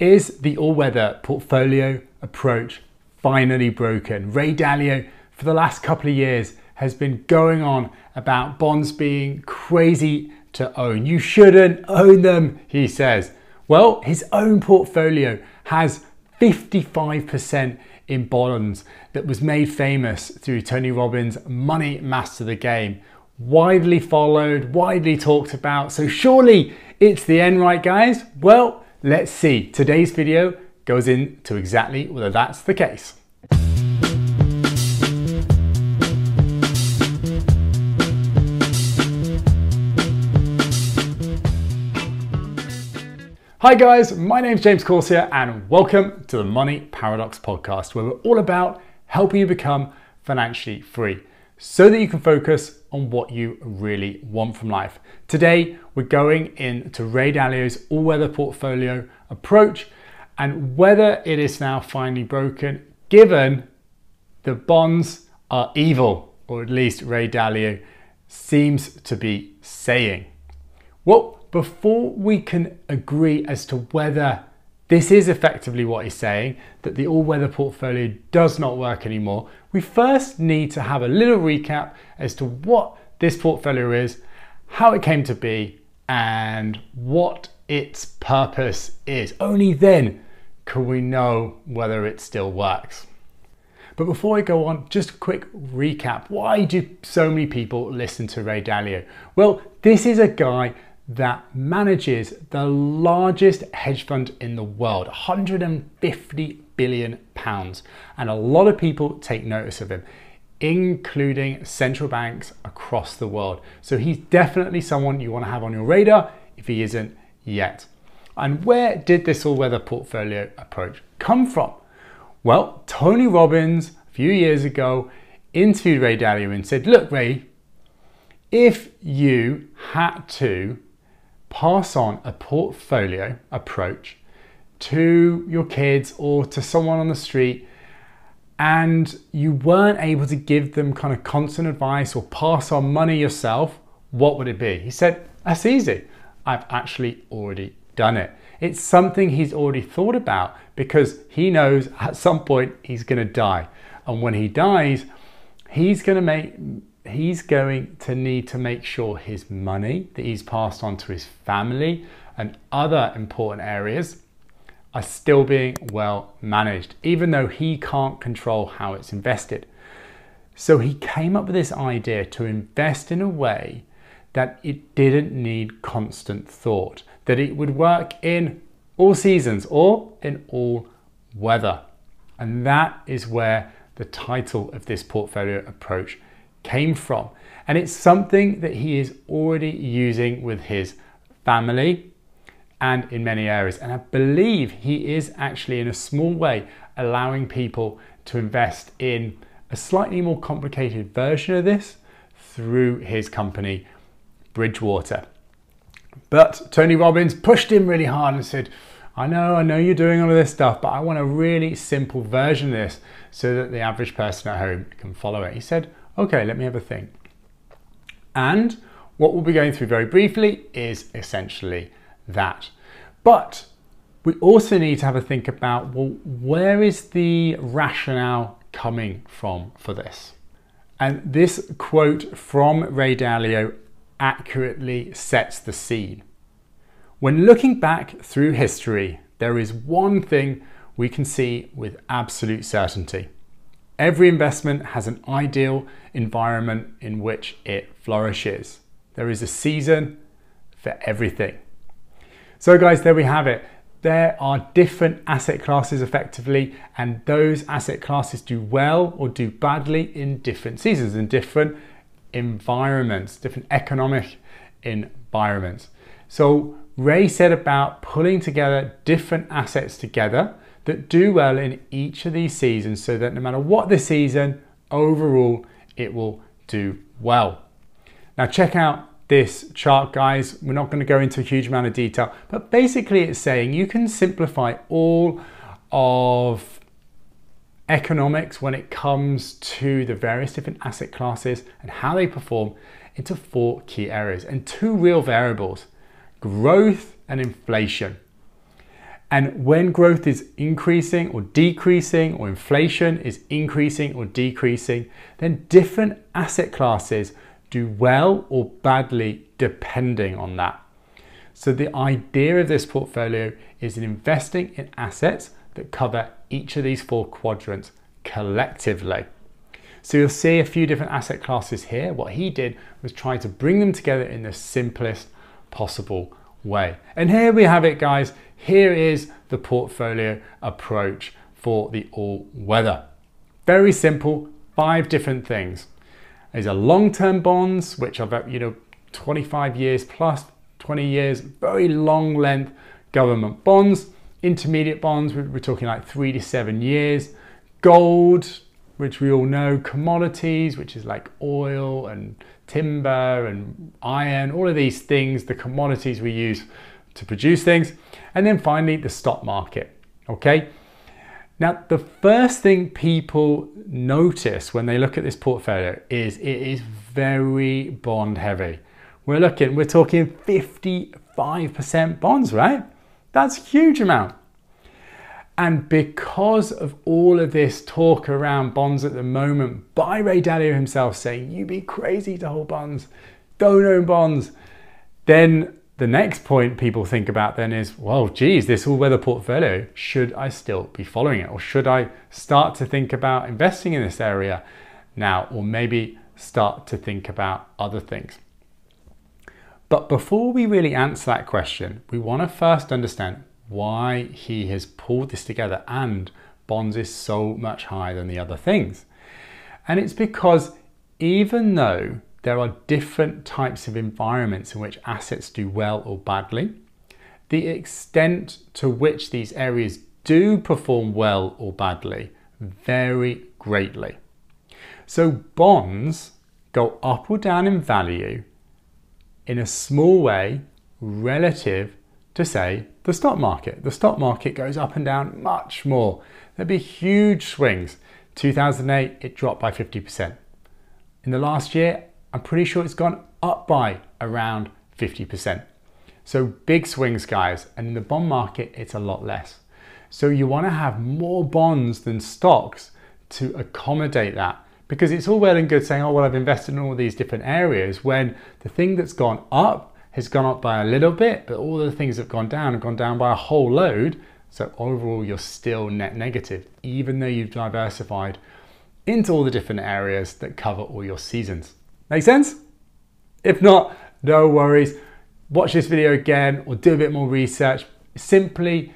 Is the all-weather portfolio approach finally broken? Ray Dalio, for the last couple of years, has been going on about bonds being crazy to own. You shouldn't own them, he says. Well, his own portfolio has 55% in bonds that was made famous through Tony Robbins' Money Master the Game. Widely followed, widely talked about. So surely it's the end, right, guys? Well, let's see. Today's video goes into exactly whether that's the case. Hi guys, my name is James Corsier and welcome to the Money Paradox podcast where we're all about helping you become financially free so that you can focus on what you really want from life. Today, we're going into Ray Dalio's all-weather portfolio approach and whether it is now finally broken given the bonds are evil, or at least Ray Dalio seems to be saying. Well, before we can agree as to whether this is effectively what he's saying, that the all-weather portfolio does not work anymore, we first need to have a little recap as to what this portfolio is, how it came to be, and what its purpose is. Only then can we know whether it still works. But before I go on, just a quick recap. Why do so many people listen to Ray Dalio? Well, this is a guy that manages the largest hedge fund in the world, 150 billion pounds. And a lot of people take notice of him, including central banks across the world. So he's definitely someone you want to have on your radar if he isn't yet. And where did this all-weather portfolio approach come from? Well, Tony Robbins a few years ago interviewed Ray Dalio and said, look, Ray, if you had to pass on a portfolio approach to your kids or to someone on the street and you weren't able to give them kind of constant advice or pass on money yourself, what would it be? He said, That's easy. I've actually already done it. It's something he's already thought about because he knows at some point he's going to die. And when he dies, he's going to make he's going to need to make sure his money that he's passed on to his family and other important areas are still being well managed, even though he can't control how it's invested. So he came up with this idea to invest in a way that it didn't need constant thought, that it would work in all seasons or in all weather. And that is where the title of this portfolio approach came from. And it's something that he is already using with his family and in many areas. And I believe he is actually, in a small way, allowing people to invest in a slightly more complicated version of this through his company, Bridgewater. But Tony Robbins pushed him really hard and said, I know, I know you're doing all of this stuff, but I want a really simple version of this so that the average person at home can follow it. He said, Okay, let me have a think. And what we'll be going through very briefly is essentially that. But we also need to have a think about, well, where is the rationale coming from for this? And this quote from Ray Dalio accurately sets the scene. When looking back through history, there is one thing we can see with absolute certainty. Every investment has an ideal environment in which it flourishes. There is a season for everything. So guys, there we have it. There are different asset classes effectively, and those asset classes do well or do badly in different seasons, in different environments, different economic environments. So Ray said about pulling together different assets together that do well in each of these seasons so that no matter what the season, overall, it will do well. Now check out this chart guys. We're not gonna go into a huge amount of detail, but basically it's saying you can simplify all of economics when it comes to the various different asset classes and how they perform into four key areas and two real variables, growth and inflation. And when growth is increasing or decreasing, or inflation is increasing or decreasing, then different asset classes do well or badly depending on that. So, the idea of this portfolio is in investing in assets that cover each of these four quadrants collectively. So, you'll see a few different asset classes here. What he did was try to bring them together in the simplest possible way. And here we have it, guys. Here is the portfolio approach for the all weather. Very simple, five different things. There's a long-term bonds, which are you know 25 years plus, 20 years, very long length government bonds. Intermediate bonds, we're talking like three to seven years. Gold, which we all know, commodities, which is like oil and timber and iron, all of these things, the commodities we use to produce things. And then finally, the stock market. Okay. Now, the first thing people notice when they look at this portfolio is it is very bond heavy. We're looking, we're talking 55% bonds, right? That's a huge amount. And because of all of this talk around bonds at the moment by Ray Dalio himself saying, you'd be crazy to hold bonds, don't own bonds, then the next point people think about then is, well, geez, this all weather portfolio, should I still be following it? Or should I start to think about investing in this area now? Or maybe start to think about other things. But before we really answer that question, we want to first understand why he has pulled this together and bonds is so much higher than the other things. And it's because even though there are different types of environments in which assets do well or badly. The extent to which these areas do perform well or badly vary greatly. So bonds go up or down in value in a small way relative to say the stock market. The stock market goes up and down much more. There'd be huge swings. 2008 it dropped by 50%. In the last year I'm pretty sure it's gone up by around 50%. So big swings, guys. And in the bond market, it's a lot less. So you want to have more bonds than stocks to accommodate that because it's all well and good saying, oh, well, I've invested in all these different areas when the thing that's gone up has gone up by a little bit, but all the things that have gone down have gone down by a whole load. So overall, you're still net negative, even though you've diversified into all the different areas that cover all your seasons. Make sense? If not, no worries. Watch this video again or do a bit more research. Simply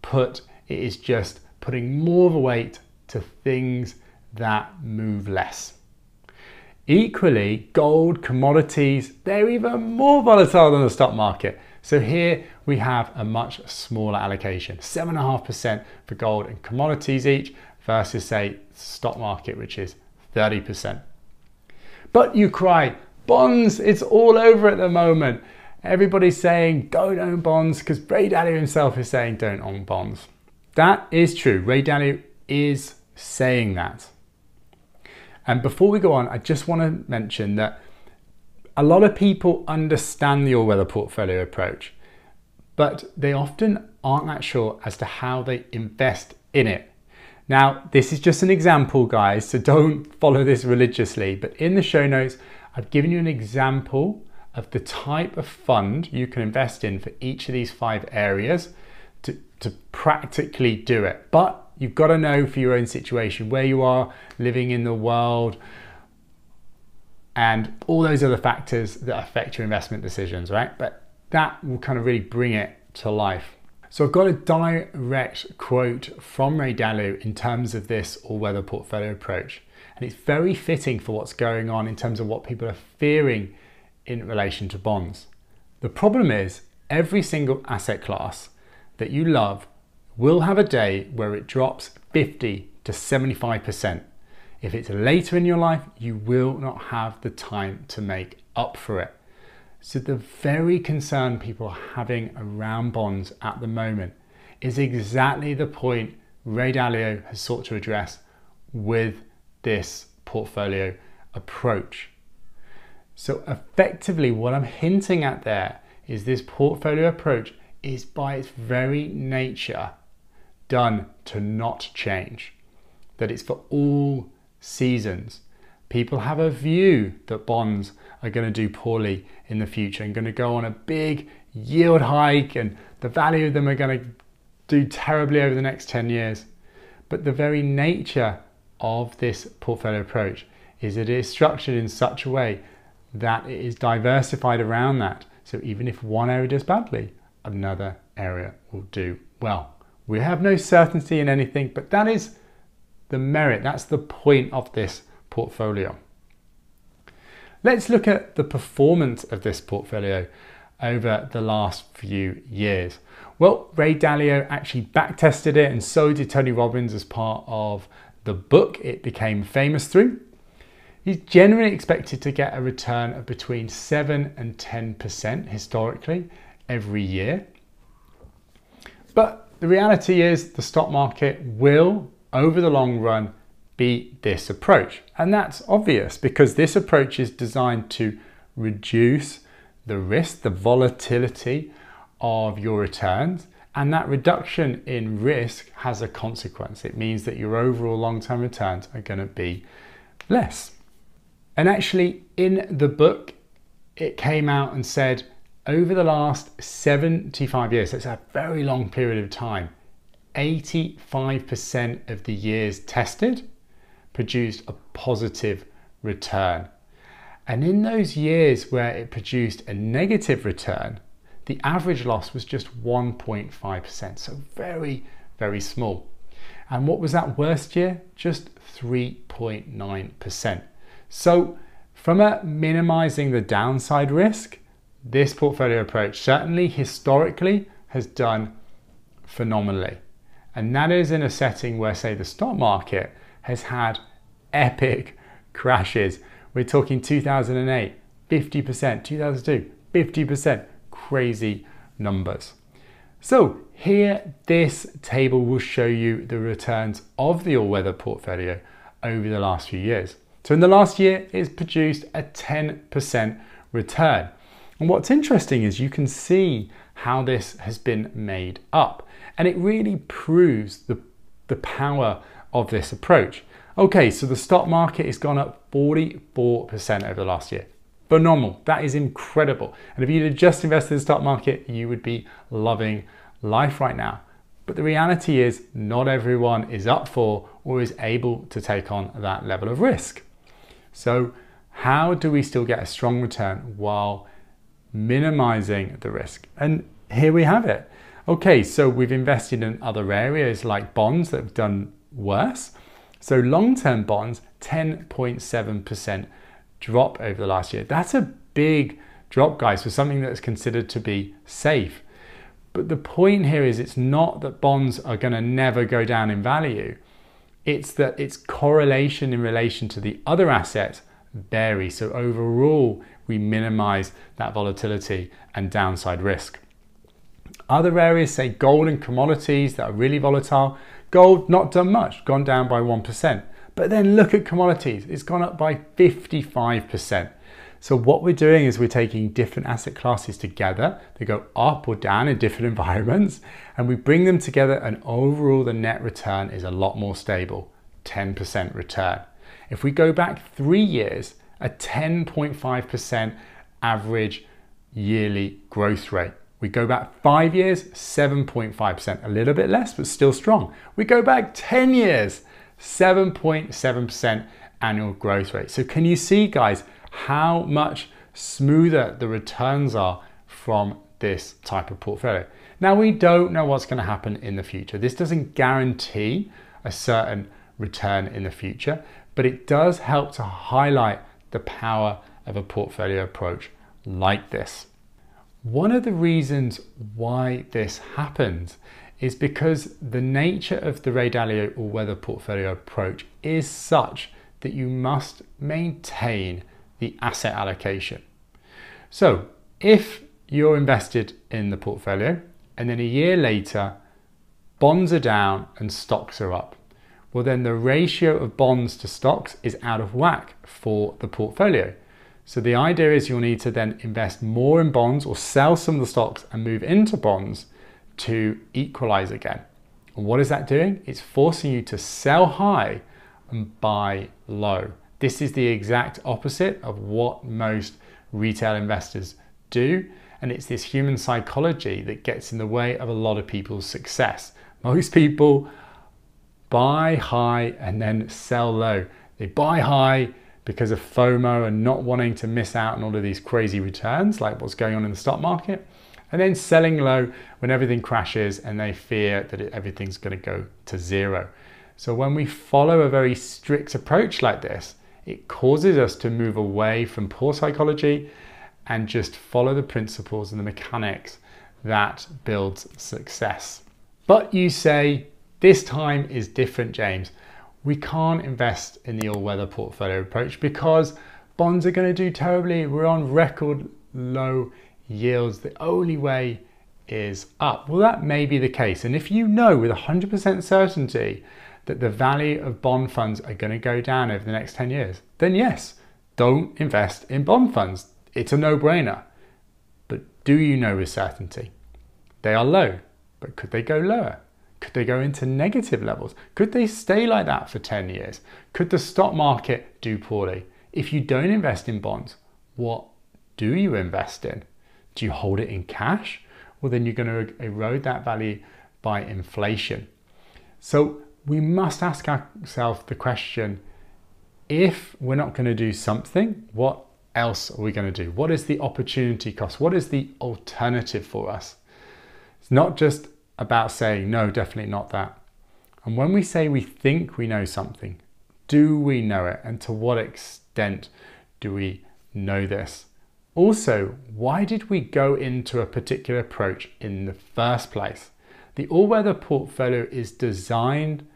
put, it is just putting more of a weight to things that move less. Equally, gold, commodities, they're even more volatile than the stock market. So here we have a much smaller allocation, 7.5% for gold and commodities each versus say stock market, which is 30%. But you cry, bonds, it's all over at the moment. Everybody's saying don't own bonds because Ray Dalio himself is saying don't own bonds. That is true. Ray Dalio is saying that. And before we go on, I just want to mention that a lot of people understand the all weather portfolio approach, but they often aren't that sure as to how they invest in it. Now, this is just an example, guys, so don't follow this religiously, but in the show notes, I've given you an example of the type of fund you can invest in for each of these five areas to, to practically do it. But you've got to know for your own situation where you are living in the world and all those other factors that affect your investment decisions, right? But that will kind of really bring it to life. So I've got a direct quote from Ray Dalio in terms of this all-weather portfolio approach. And it's very fitting for what's going on in terms of what people are fearing in relation to bonds. The problem is every single asset class that you love will have a day where it drops 50 to 75%. If it's later in your life, you will not have the time to make up for it. So the very concern people are having around bonds at the moment is exactly the point Ray Dalio has sought to address with this portfolio approach. So effectively what I'm hinting at there is this portfolio approach is by its very nature done to not change, that it's for all seasons. People have a view that bonds are going to do poorly in the future and going to go on a big yield hike and the value of them are going to do terribly over the next 10 years. But the very nature of this portfolio approach is that it is structured in such a way that it is diversified around that. So even if one area does badly, another area will do well. We have no certainty in anything, but that is the merit, that's the point of this portfolio. Let's look at the performance of this portfolio over the last few years. Well, Ray Dalio actually backtested it, and so did Tony Robbins as part of the book it became famous through. He's generally expected to get a return of between 7 and 10% historically every year. But the reality is the stock market will, over the long run, beat this approach. And that's obvious because this approach is designed to reduce the risk, the volatility of your returns. And that reduction in risk has a consequence. It means that your overall long term returns are going to be less. And actually, in the book, it came out and said over the last 75 years, it's a very long period of time, 85% of the years tested produced a positive return. And in those years where it produced a negative return, the average loss was just 1.5%, so very, very small. And what was that worst year? Just 3.9%. So, from a minimizing the downside risk, this portfolio approach certainly historically has done phenomenally. And that is in a setting where, say, the stock market has had epic crashes. We're talking 2008, 50%, 2002, 50%, crazy numbers. So here, this table will show you the returns of the all-weather portfolio over the last few years. So in the last year, it's produced a 10% return. And what's interesting is you can see how this has been made up. And it really proves the, the power of this approach. Okay, so the stock market has gone up 44% over the last year. Phenomenal. That is incredible. And if you had just invested in the stock market, you would be loving life right now. But the reality is, not everyone is up for or is able to take on that level of risk. So, how do we still get a strong return while minimizing the risk? And here we have it. Okay, so we've invested in other areas like bonds that have done worse. So long-term bonds, 10.7% drop over the last year. That's a big drop, guys, for something that's considered to be safe. But the point here is it's not that bonds are going to never go down in value. It's that its correlation in relation to the other assets vary. So overall, we minimize that volatility and downside risk. Other areas, say gold and commodities that are really volatile, Gold, not done much, gone down by 1%. But then look at commodities, it's gone up by 55%. So what we're doing is we're taking different asset classes together. They go up or down in different environments and we bring them together and overall the net return is a lot more stable, 10% return. If we go back three years, a 10.5% average yearly growth rate. We go back five years, 7.5%, a little bit less, but still strong. We go back 10 years, 7.7% annual growth rate. So can you see, guys, how much smoother the returns are from this type of portfolio? Now, we don't know what's going to happen in the future. This doesn't guarantee a certain return in the future, but it does help to highlight the power of a portfolio approach like this. One of the reasons why this happens is because the nature of the Ray Dalio all weather portfolio approach is such that you must maintain the asset allocation. So if you're invested in the portfolio and then a year later bonds are down and stocks are up, well then the ratio of bonds to stocks is out of whack for the portfolio. So the idea is you'll need to then invest more in bonds or sell some of the stocks and move into bonds to equalize again. And what is that doing? It's forcing you to sell high and buy low. This is the exact opposite of what most retail investors do. And it's this human psychology that gets in the way of a lot of people's success. Most people buy high and then sell low. They buy high because of FOMO and not wanting to miss out on all of these crazy returns, like what's going on in the stock market, and then selling low when everything crashes and they fear that everything's going to go to zero. So, when we follow a very strict approach like this, it causes us to move away from poor psychology and just follow the principles and the mechanics that builds success. But you say, this time is different, James. We can't invest in the all weather portfolio approach because bonds are going to do terribly. We're on record low yields. The only way is up. Well, that may be the case. And if you know with 100% certainty that the value of bond funds are going to go down over the next 10 years, then yes, don't invest in bond funds. It's a no brainer. But do you know with certainty? They are low, but could they go lower? Could they go into negative levels? Could they stay like that for 10 years? Could the stock market do poorly? If you don't invest in bonds, what do you invest in? Do you hold it in cash? Well, then you're going to er, erode that value by inflation. So we must ask ourselves the question if we're not going to do something, what else are we going to do? What is the opportunity cost? What is the alternative for us? It's not just about saying, no, definitely not that. And when we say we think we know something, do we know it? And to what extent do we know this? Also, why did we go into a particular approach in the first place? The all weather portfolio is designed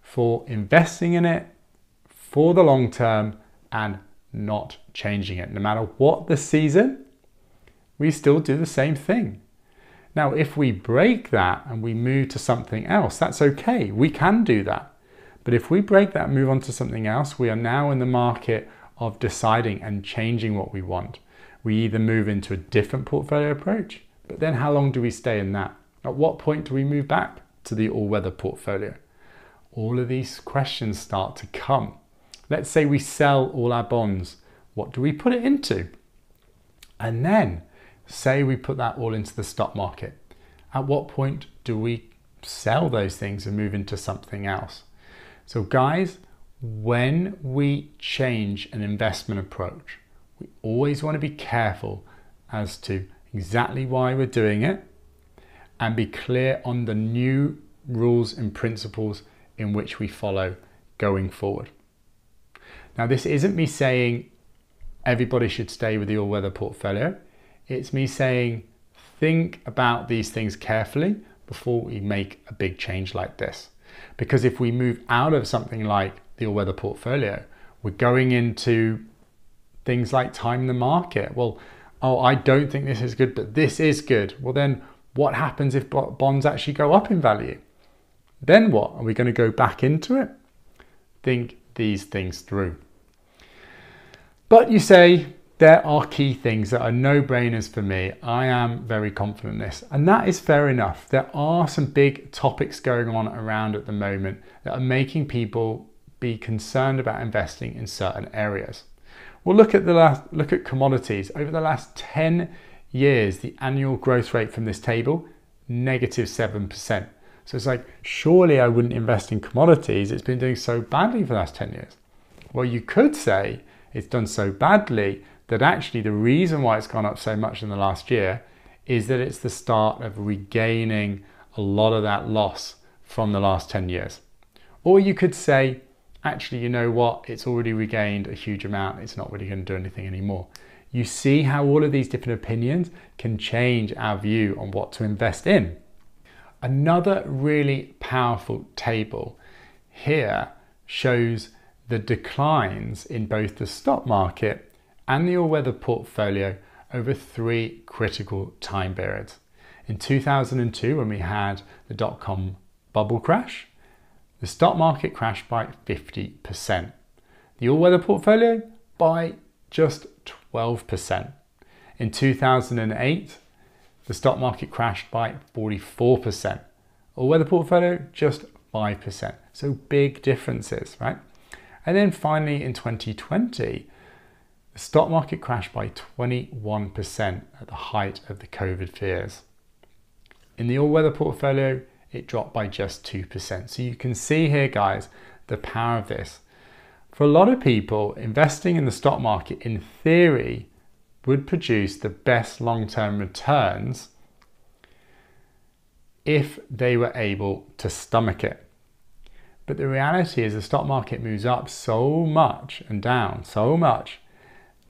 for investing in it for the long term and not changing it. No matter what the season, we still do the same thing. Now, if we break that and we move to something else, that's okay. We can do that. But if we break that, move on to something else, we are now in the market of deciding and changing what we want. We either move into a different portfolio approach, but then how long do we stay in that? At what point do we move back to the all weather portfolio? All of these questions start to come. Let's say we sell all our bonds. What do we put it into? And then Say we put that all into the stock market. At what point do we sell those things and move into something else? So, guys, when we change an investment approach, we always want to be careful as to exactly why we're doing it and be clear on the new rules and principles in which we follow going forward. Now, this isn't me saying everybody should stay with the all weather portfolio. It's me saying, think about these things carefully before we make a big change like this. Because if we move out of something like the all weather portfolio, we're going into things like time the market. Well, oh, I don't think this is good, but this is good. Well, then what happens if bonds actually go up in value? Then what? Are we going to go back into it? Think these things through. But you say, there are key things that are no brainers for me. I am very confident in this, and that is fair enough. There are some big topics going on around at the moment that are making people be concerned about investing in certain areas. Well, look at the last look at commodities over the last 10 years. The annual growth rate from this table negative 7%. So it's like, surely I wouldn't invest in commodities. It's been doing so badly for the last 10 years. Well, you could say it's done so badly that actually the reason why it's gone up so much in the last year is that it's the start of regaining a lot of that loss from the last 10 years. Or you could say, actually, you know what, it's already regained a huge amount, it's not really going to do anything anymore. You see how all of these different opinions can change our view on what to invest in. Another really powerful table here shows the declines in both the stock market and the all-weather portfolio over three critical time periods. In 2002, when we had the dot-com bubble crash, the stock market crashed by 50%. The all-weather portfolio by just 12%. In 2008, the stock market crashed by 44%. All weather portfolio, just 5%. So big differences, right? And then finally in 2020, the stock market crashed by 21% at the height of the COVID fears. In the all weather portfolio, it dropped by just 2%. So you can see here, guys, the power of this. For a lot of people, investing in the stock market, in theory, would produce the best long term returns if they were able to stomach it. But the reality is, the stock market moves up so much and down so much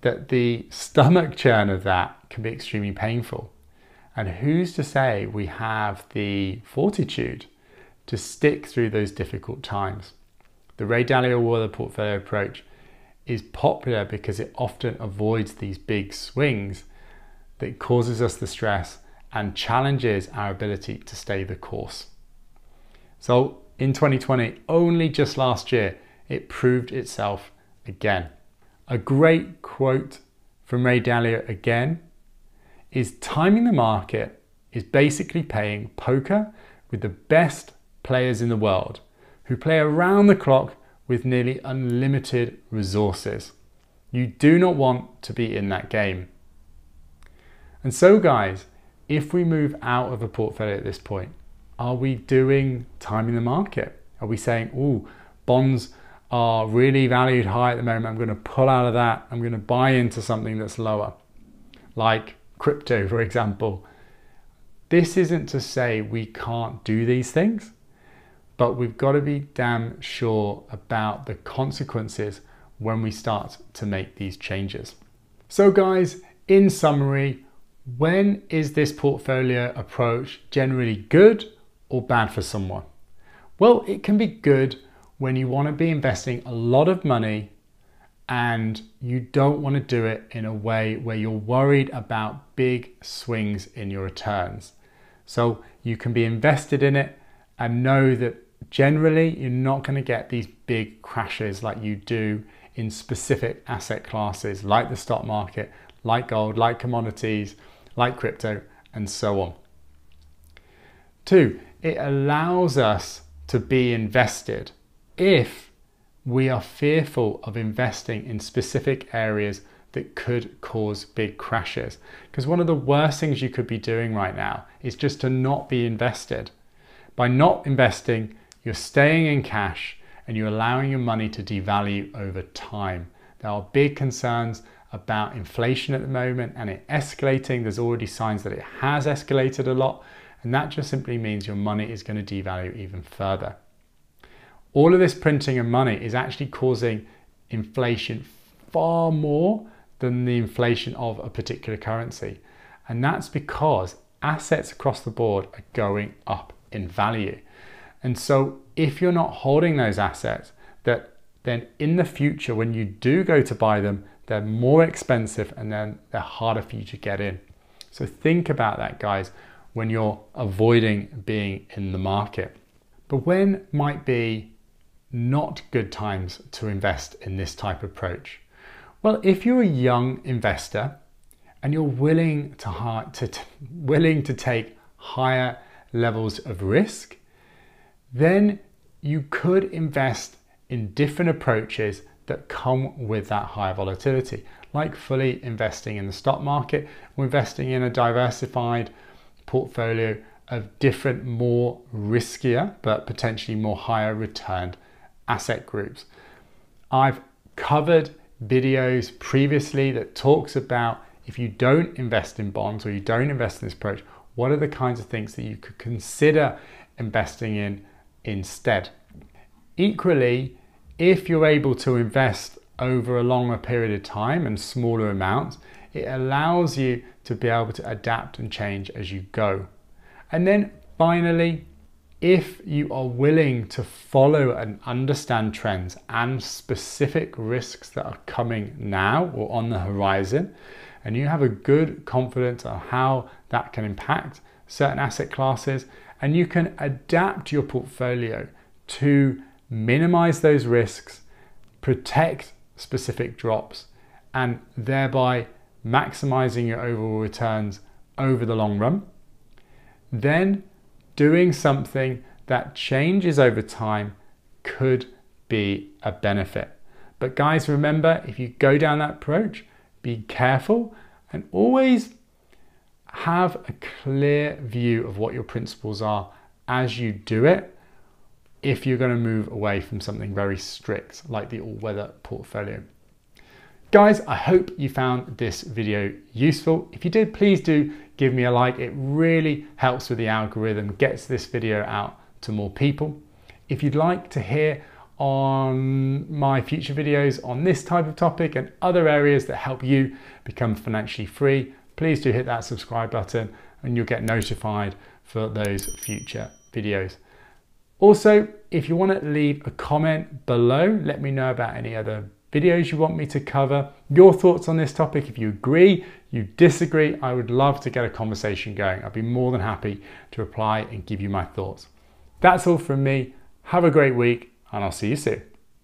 that the stomach churn of that can be extremely painful. And who's to say we have the fortitude to stick through those difficult times? The Ray Dalio Weather Portfolio approach is popular because it often avoids these big swings that causes us the stress and challenges our ability to stay the course. So in 2020, only just last year, it proved itself again. A great quote from Ray Dalio again is timing the market is basically playing poker with the best players in the world who play around the clock with nearly unlimited resources. You do not want to be in that game. And so, guys, if we move out of a portfolio at this point, are we doing timing the market? Are we saying, oh, bonds are really valued high at the moment. I'm going to pull out of that. I'm going to buy into something that's lower, like crypto, for example. This isn't to say we can't do these things, but we've got to be damn sure about the consequences when we start to make these changes. So, guys, in summary, when is this portfolio approach generally good or bad for someone? Well, it can be good when you want to be investing a lot of money and you don't want to do it in a way where you're worried about big swings in your returns. So you can be invested in it and know that generally you're not going to get these big crashes like you do in specific asset classes like the stock market, like gold, like commodities, like crypto, and so on. Two, it allows us to be invested if we are fearful of investing in specific areas that could cause big crashes. Because one of the worst things you could be doing right now is just to not be invested. By not investing, you're staying in cash and you're allowing your money to devalue over time. There are big concerns about inflation at the moment and it escalating. There's already signs that it has escalated a lot, and that just simply means your money is going to devalue even further. All of this printing of money is actually causing inflation far more than the inflation of a particular currency. And that's because assets across the board are going up in value. And so if you're not holding those assets, that then in the future, when you do go to buy them, they're more expensive and then they're harder for you to get in. So think about that, guys, when you're avoiding being in the market. But when might be not good times to invest in this type of approach? Well, if you're a young investor and you're willing to, to, willing to take higher levels of risk, then you could invest in different approaches that come with that higher volatility, like fully investing in the stock market or investing in a diversified portfolio of different, more riskier, but potentially more higher returned asset groups. I've covered videos previously that talks about if you don't invest in bonds or you don't invest in this approach, what are the kinds of things that you could consider investing in instead? Equally, if you're able to invest over a longer period of time and smaller amounts, it allows you to be able to adapt and change as you go. And then finally, if you are willing to follow and understand trends and specific risks that are coming now or on the horizon, and you have a good confidence on how that can impact certain asset classes, and you can adapt your portfolio to minimize those risks, protect specific drops, and thereby maximizing your overall returns over the long run, then doing something that changes over time could be a benefit. But guys, remember, if you go down that approach, be careful and always have a clear view of what your principles are as you do it if you're going to move away from something very strict like the all-weather portfolio. Guys, I hope you found this video useful. If you did, please do give me a like. It really helps with the algorithm, gets this video out to more people. If you'd like to hear on my future videos on this type of topic and other areas that help you become financially free, please do hit that subscribe button and you'll get notified for those future videos. Also, if you want to leave a comment below, let me know about any other videos you want me to cover, your thoughts on this topic. If you agree, you disagree, I would love to get a conversation going. I'd be more than happy to reply and give you my thoughts. That's all from me. Have a great week, and I'll see you soon.